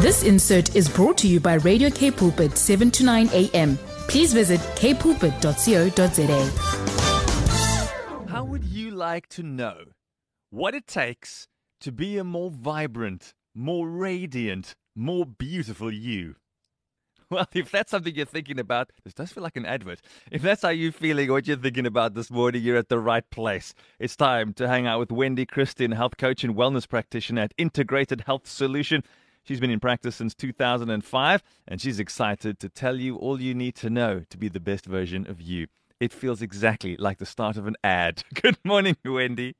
This insert is brought to you by Radio K Pulpit 7 to 9 a.m. Please visit kpulpit.co.za. How would you like to know what it takes to be a more vibrant, more radiant, more beautiful you? Well, if that's something you're thinking about, this does feel like an advert. If that's how you're feeling, what you're thinking about this morning, you're at the right place. It's time to hang out with Wendy Christien, health coach and wellness practitioner at Integrated Health Solution. She's been in practice since 2005, and she's excited to tell you all you need to know to be the best version of you. It feels exactly like the start of an ad. Good morning, Wendy.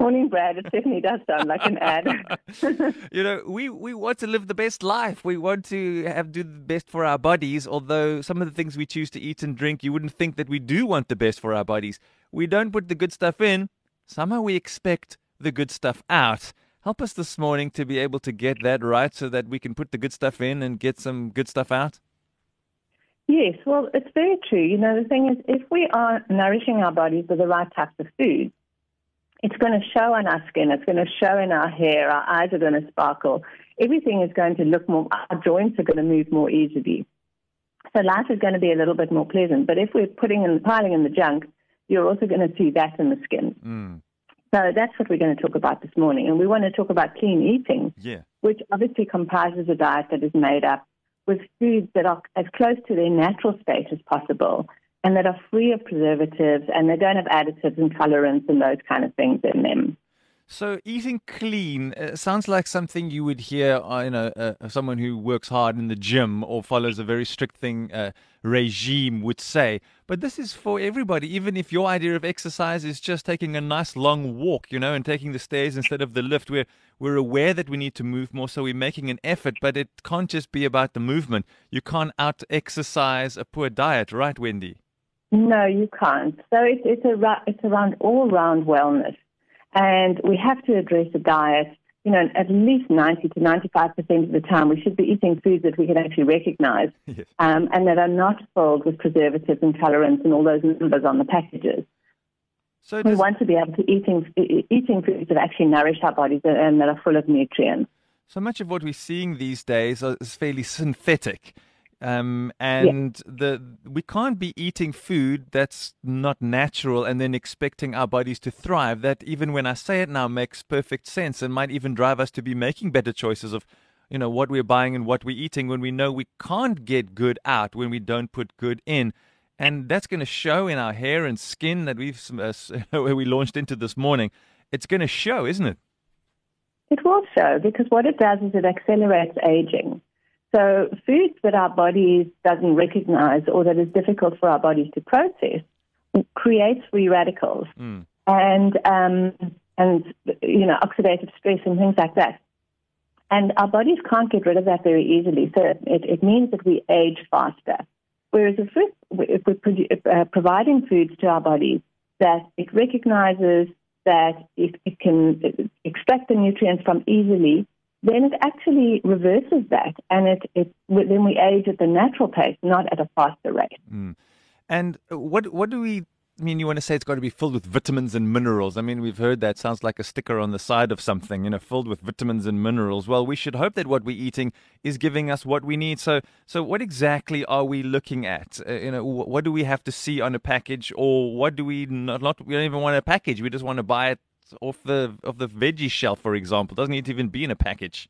Morning, Brad. It certainly does sound like an ad. you know, we, we want to live the best life. We want to have do the best for our bodies. Although some of the things we choose to eat and drink, you wouldn't think that we do want the best for our bodies. We don't put the good stuff in. Somehow we expect the good stuff out. Help us this morning to be able to get that right, so that we can put the good stuff in and get some good stuff out. Yes, well, it's very true. You know, the thing is, if we are nourishing our bodies with the right types of food, it's going to show on our skin, it's going to show in our hair, our eyes are going to sparkle. Everything is going to look more, our joints are going to move more easily. So life is going to be a little bit more pleasant. But if we're putting and piling in the junk, you're also going to see that in the skin. Mm. So that's what we're going to talk about this morning. And we want to talk about clean eating, Yeah. which obviously comprises a diet that is made up with foods that are as close to their natural state as possible and that are free of preservatives and they don't have additives and colorants and those kind of things in them. So eating clean uh, sounds like something you would hear, uh, you know, uh, someone who works hard in the gym or follows a very strict thing uh, regime would say. But this is for everybody. Even if your idea of exercise is just taking a nice long walk, you know, and taking the stairs instead of the lift, we're we're aware that we need to move more, so we're making an effort. But it can't just be about the movement. You can't out exercise a poor diet, right, Wendy? No, you can't. So it's it's a it's around all round wellness, and we have to address the diet. You know, at least ninety to ninety five percent of the time, we should be eating foods that we can actually recognise, Yes. um, and that are not filled with preservatives and colorants and all those numbers on the packages. So We want to be able to eating eating foods that actually nourish our bodies and that are full of nutrients. so much of what we're seeing these days is fairly synthetic. Um, and the we can't be eating food that's not natural and then expecting our bodies to thrive. That even when I say it now makes perfect sense and might even drive us to be making better choices of, you know, what we're buying and what we're eating when we know we can't get good out when we don't put good in. And that's going to show in our hair and skin that we've uh, where we launched into this morning. It's going to show, isn't it? It will show because what it does is it accelerates aging. So foods that our bodies doesn't recognize or that is difficult for our bodies to process creates free radicals Mm. and um, and you know oxidative stress and things like that. And our bodies can't get rid of that very easily. So it, it means that we age faster. Whereas if, we, if we're produ- uh, providing foods to our bodies that it recognizes that it, it can extract the nutrients from easily, then it actually reverses that, and it, it then we age at the natural pace, not at a faster rate. Mm. And what what do we I mean? You want to say it's got to be filled with vitamins and minerals. I mean, we've heard that sounds like a sticker on the side of something, you know, filled with vitamins and minerals. Well, we should hope that what we're eating is giving us what we need. So, so what exactly are we looking at? Uh, you know, wh- what do we have to see on a package, or what do we not? not we don't even want a package. We just want to buy it off the off the veggie shelf, for example. Doesn't need to even be in a package.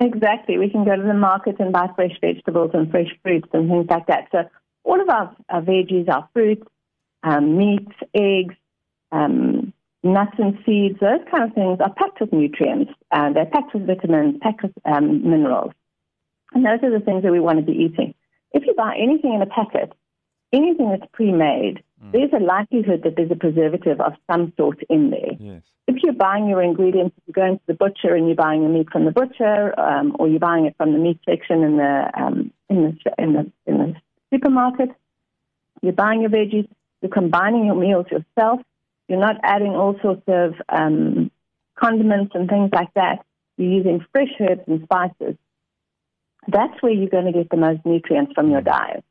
Exactly. We can go to the market and buy fresh vegetables and fresh fruits and things like that. So all of our, our veggies, our fruits, um, meats, eggs, um, nuts and seeds, those kind of things are packed with nutrients. Uh, they're packed with vitamins, packed with um, minerals. And those are the things that we want to be eating. If you buy anything in a packet, anything that's pre-made, there's a likelihood that there's a preservative of some sort in there Yes. if you're buying your ingredients, you're going to the butcher and you're buying your meat from the butcher, um, or you're buying it from the meat section in the um, in the in the in the supermarket. You're buying your veggies. You're combining your meals yourself. You're not adding all sorts of um, condiments and things like that. You're using fresh herbs and spices. That's where you're going to get the most nutrients from your diet.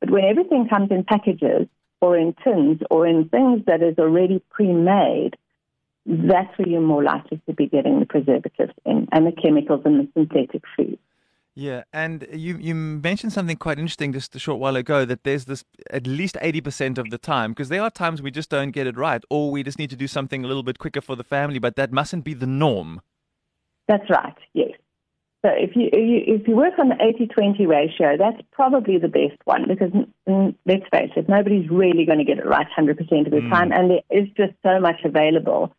But when everything comes in packages or in tins or in things that is already pre-made, that's where you're more likely to be getting the preservatives in and the chemicals in the synthetic food. Yeah, and you you mentioned something quite interesting just a short while ago that there's this at least 80% of the time because there are times we just don't get it right or we just need to do something a little bit quicker for the family, but that mustn't be the norm. That's right. Yes. So if you if you work on the 80-20 ratio, that's probably the best one because mm, let's face it, nobody's really going to get it right 100% of the mm. time, and there is just so much available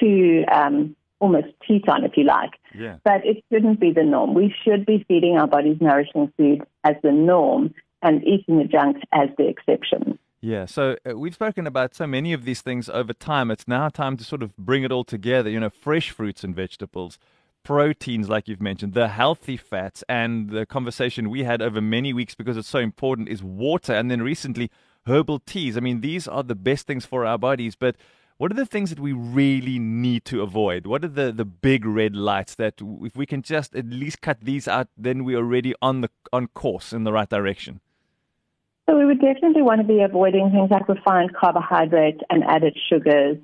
to um, almost cheat on, if you like. Yeah. But it shouldn't be the norm. We should be feeding our bodies nourishing food as the norm and eating the junk as the exception. Yeah, so uh, we've spoken about so many of these things over time. It's now time to sort of bring it all together. You know, fresh fruits and vegetables, proteins, like you've mentioned, the healthy fats, and the conversation we had over many weeks because it's so important is water, and then recently herbal teas. I mean, these are the best things for our bodies, but what are the things that we really need to avoid? What are the, the big red lights that if we can just at least cut these out, then we're already on the on course in the right direction? So we would definitely want to be avoiding things like refined carbohydrates and added sugars,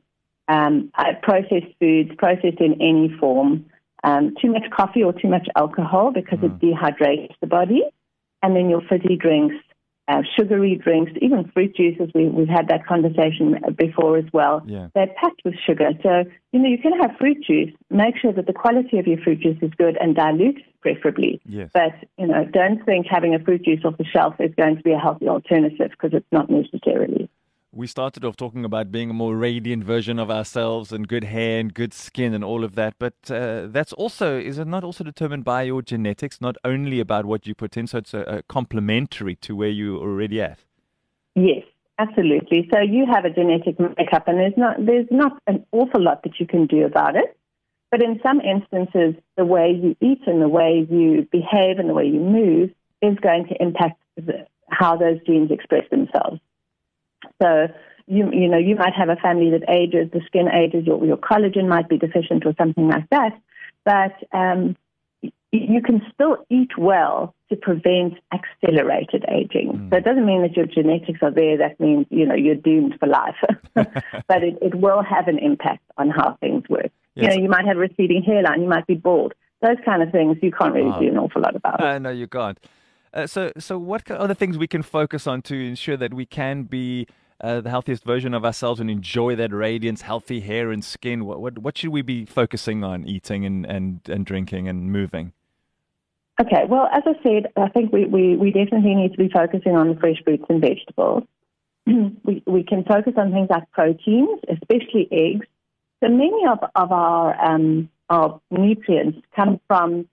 um, uh, processed foods, processed in any form, um, too much coffee or too much alcohol because mm. it dehydrates the body, and then your fizzy drinks, uh, sugary drinks, even fruit juices. We, we've had that conversation before as well. Yeah. They're packed with sugar. So, you know, you can have fruit juice. Make sure that the quality of your fruit juice is good and dilute preferably. Yes. But, you know, don't think having a fruit juice off the shelf is going to be a healthy alternative because it's not necessarily. We started off talking about being a more radiant version of ourselves and good hair and good skin and all of that. But uh, that's also, is it not also determined by your genetics, not only about what you put in? So it's a, a complementary to where you're already at. Yes, absolutely. So you have a genetic makeup and there's not, there's not an awful lot that you can do about it. But in some instances, the way you eat and the way you behave and the way you move is going to impact the, how those genes express themselves. So you you know you might have a family that ages, the skin ages, your your collagen might be deficient or something like that, but um, you can still eat well to prevent accelerated aging. Mm. So it doesn't mean that your genetics are there. That means you know you're doomed for life, but it, it will have an impact on how things work. Yes. You know, you might have a receding hairline, you might be bald. Those kind of things you can't really oh. do an awful lot about. Uh, no, you can't. Uh, so, so what are the things we can focus on to ensure that we can be uh, the healthiest version of ourselves and enjoy that radiance, healthy hair and skin? What, what, what should we be focusing on eating and, and, and drinking and moving? Okay, well, as I said, I think we, we, we definitely need to be focusing on fresh fruits and vegetables. we, we can focus on things like proteins, especially eggs. So many of, of our, um, our nutrients come from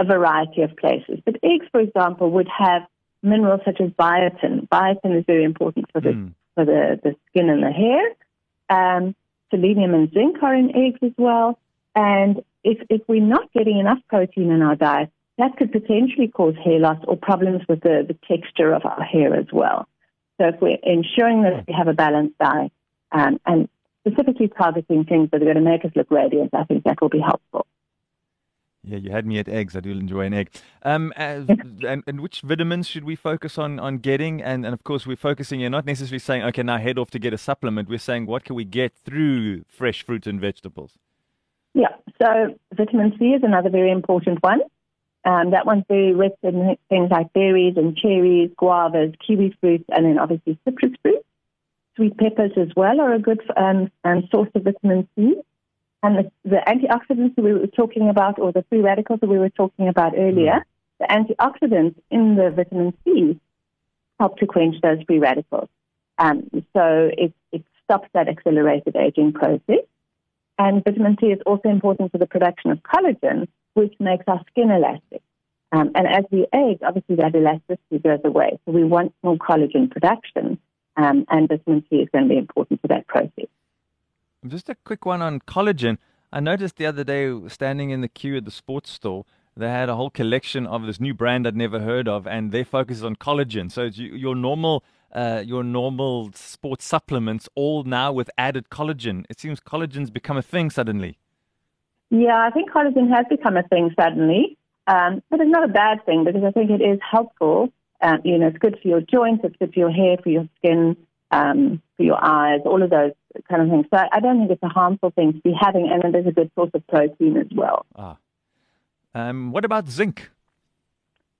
a variety of places. But eggs, for example, would have minerals such as biotin. Biotin is very important for the, mm. for the, the skin and the hair. Um, selenium and zinc are in eggs as well. And if, if we're not getting enough protein in our diet, that could potentially cause hair loss or problems with the, the texture of our hair as well. So if we're ensuring that we have a balanced diet um, and specifically targeting things that are going to make us look radiant, I think that will be helpful. Yeah, you had me at eggs. I do enjoy an egg. Um, and, and which vitamins should we focus on on getting? And, and of course, we're focusing. You're not necessarily saying, okay, now head off to get a supplement. We're saying, what can we get through fresh fruits and vegetables? Yeah, so vitamin C is another very important one. Um, that one's very rich in things like berries and cherries, guavas, kiwi fruits, and then obviously citrus fruits. Sweet peppers as well are a good um, um, source of vitamin C. And the, the antioxidants that we were talking about, or the free radicals that we were talking about earlier, mm. the antioxidants in the vitamin C help to quench those free radicals. Um, so it, it stops that accelerated aging process. And vitamin C is also important for the production of collagen, which makes our skin elastic. Um, and as we age, obviously that elasticity goes away. So we want more collagen production, um, and vitamin C is going to be important for that process. Just a quick one on collagen. I noticed the other day, standing in the queue at the sports store, they had a whole collection of this new brand I'd never heard of, and their focus is on collagen. So your normal, uh, your normal sports supplements, all now with added collagen. It seems collagen's become a thing suddenly. Yeah, I think collagen has become a thing suddenly, um, but it's not a bad thing because I think it is helpful. Um, you know, it's good for your joints, it's good for your hair, for your skin, um, for your eyes, all of those kind of things. So I don't think it's a harmful thing to be having, and it is a good source of protein as well. Ah. Um, what about zinc?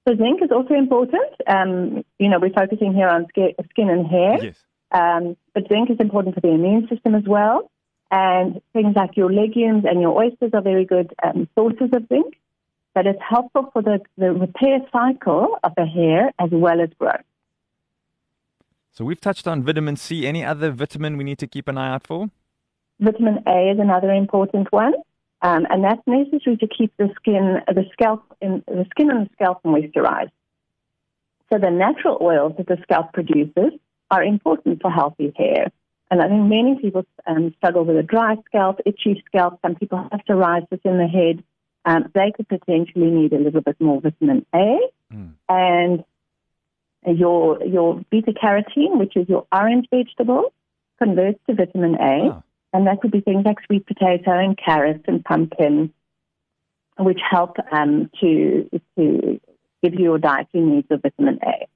So zinc is also important. Um, you know, we're focusing here on skin and hair. Yes. Um, but zinc is important for the immune system as well. And things like your legumes and your oysters are very good um, sources of zinc. But it's helpful for the, the repair cycle of the hair as well as growth. So we've touched on vitamin C. Any other vitamin we need to keep an eye out for? Vitamin A is another important one. Um, and that's necessary to keep the skin, the scalp, in, the skin and the scalp moisturized. So the natural oils that the scalp produces are important for healthy hair. And I think many people um, struggle with a dry scalp, itchy scalp. Some people have psoriasis in the head. Um, they could potentially need a little bit more vitamin A. Mm. And your your beta carotene, which is your orange vegetable, converts to vitamin A. Oh. And that could be things like sweet potato and carrots and pumpkin, which help um, to to give you your dietary needs of vitamin A.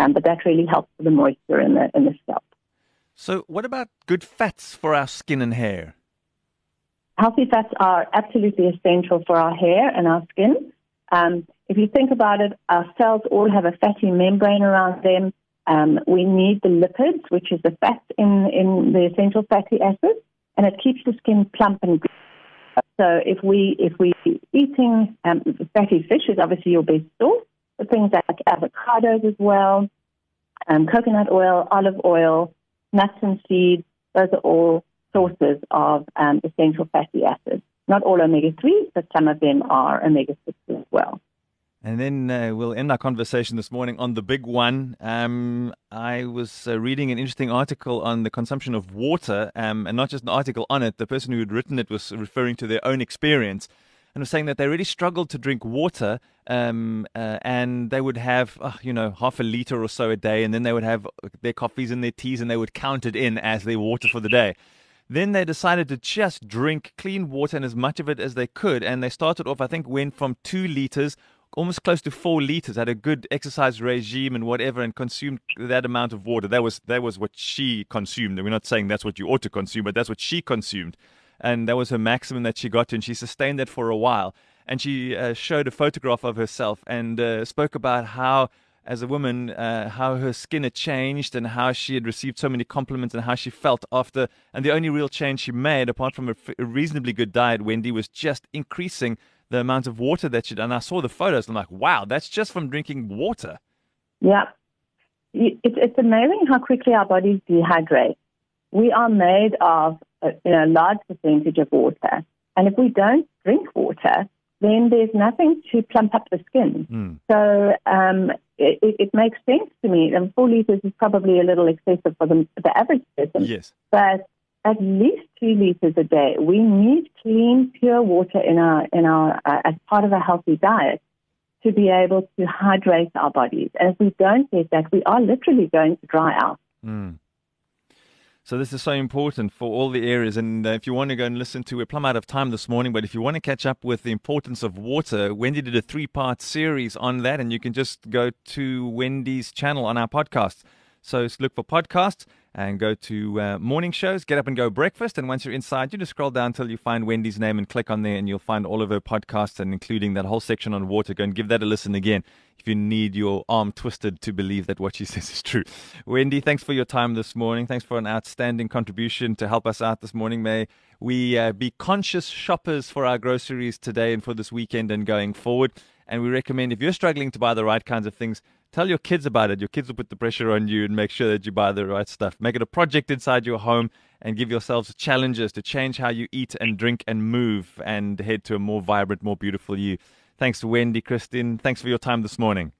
Um, but that really helps with the moisture in the in the scalp. So, what about good fats for our skin and hair? Healthy fats are absolutely essential for our hair and our skin. Um, if you think about it, our cells all have a fatty membrane around them. Um, we need the lipids, which is the fat in, in the essential fatty acids, and it keeps the skin plump and good. So if we if we eating um, fatty fish is obviously your best source, but things like avocados as well, um, coconut oil, olive oil, nuts and seeds, those are all sources of um, essential fatty acids. Not all omega 3s, but some of them are omega 6 as well. And then uh, we'll end our conversation this morning on the big one. Um, I was uh, reading an interesting article on the consumption of water, um, and not just an article on it. The person who had written it was referring to their own experience and was saying that they really struggled to drink water, um, uh, and they would have, uh, you know, half a liter or so a day, and then they would have their coffees and their teas, and they would count it in as their water for the day. Then they decided to just drink clean water and as much of it as they could, and they started off, I think, went from two liters almost close to four liters, had a good exercise regime and whatever, and consumed that amount of water. That was that was what she consumed. And we're not saying that's what you ought to consume, but that's what she consumed, and that was her maximum that she got to, and she sustained that for a while. And she uh, showed a photograph of herself and uh, spoke about how. As a woman, uh, how her skin had changed and how she had received so many compliments and how she felt after. And the only real change she made, apart from a, f- a reasonably good diet, Wendy, was just increasing the amount of water that she did. And I saw the photos. I'm like, wow, that's just from drinking water. Yeah. It's, it's amazing how quickly our bodies dehydrate. We are made of a you know, a large percentage of water. And if we don't drink water, then there's nothing to plump up the skin. Mm. So um, it, it, makes sense to me. And four liters is probably a little excessive for the, the average person. Yes. But at least two liters a day. We need clean, pure water in our in our uh, as part of a healthy diet to be able to hydrate our bodies. And if we don't get that, we are literally going to dry out. Mm. So this is so important for all the areas. And uh, if you want to go and listen to, we're plumb out of time this morning, but if you want to catch up with the importance of water, Wendy did a three-part series on that, and you can just go to Wendy's channel on our podcast. So look for podcasts and go to uh, morning shows, get up and go breakfast. And once you're inside, you just scroll down until you find Wendy's name and click on there, and you'll find all of her podcasts and including that whole section on water. Go and give that a listen again if you need your arm twisted to believe that what she says is true. Wendy, thanks for your time this morning. Thanks for an outstanding contribution to help us out this morning. May we uh, be conscious shoppers for our groceries today and for this weekend and going forward. And we recommend if you're struggling to buy the right kinds of things, Tell your kids about it. Your kids will put the pressure on you and make sure that you buy the right stuff. Make it a project inside your home and give yourselves challenges to change how you eat and drink and move and head to a more vibrant, more beautiful you. Thanks, to Wendy, Christien. Thanks for your time this morning.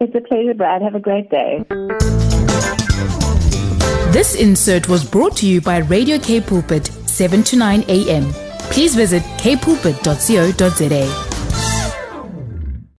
It's a pleasure, Brad. Have a great day. This insert was brought to you by Radio K Pulpit, 7 to 9 a.m. Please visit kpulpit.co.za.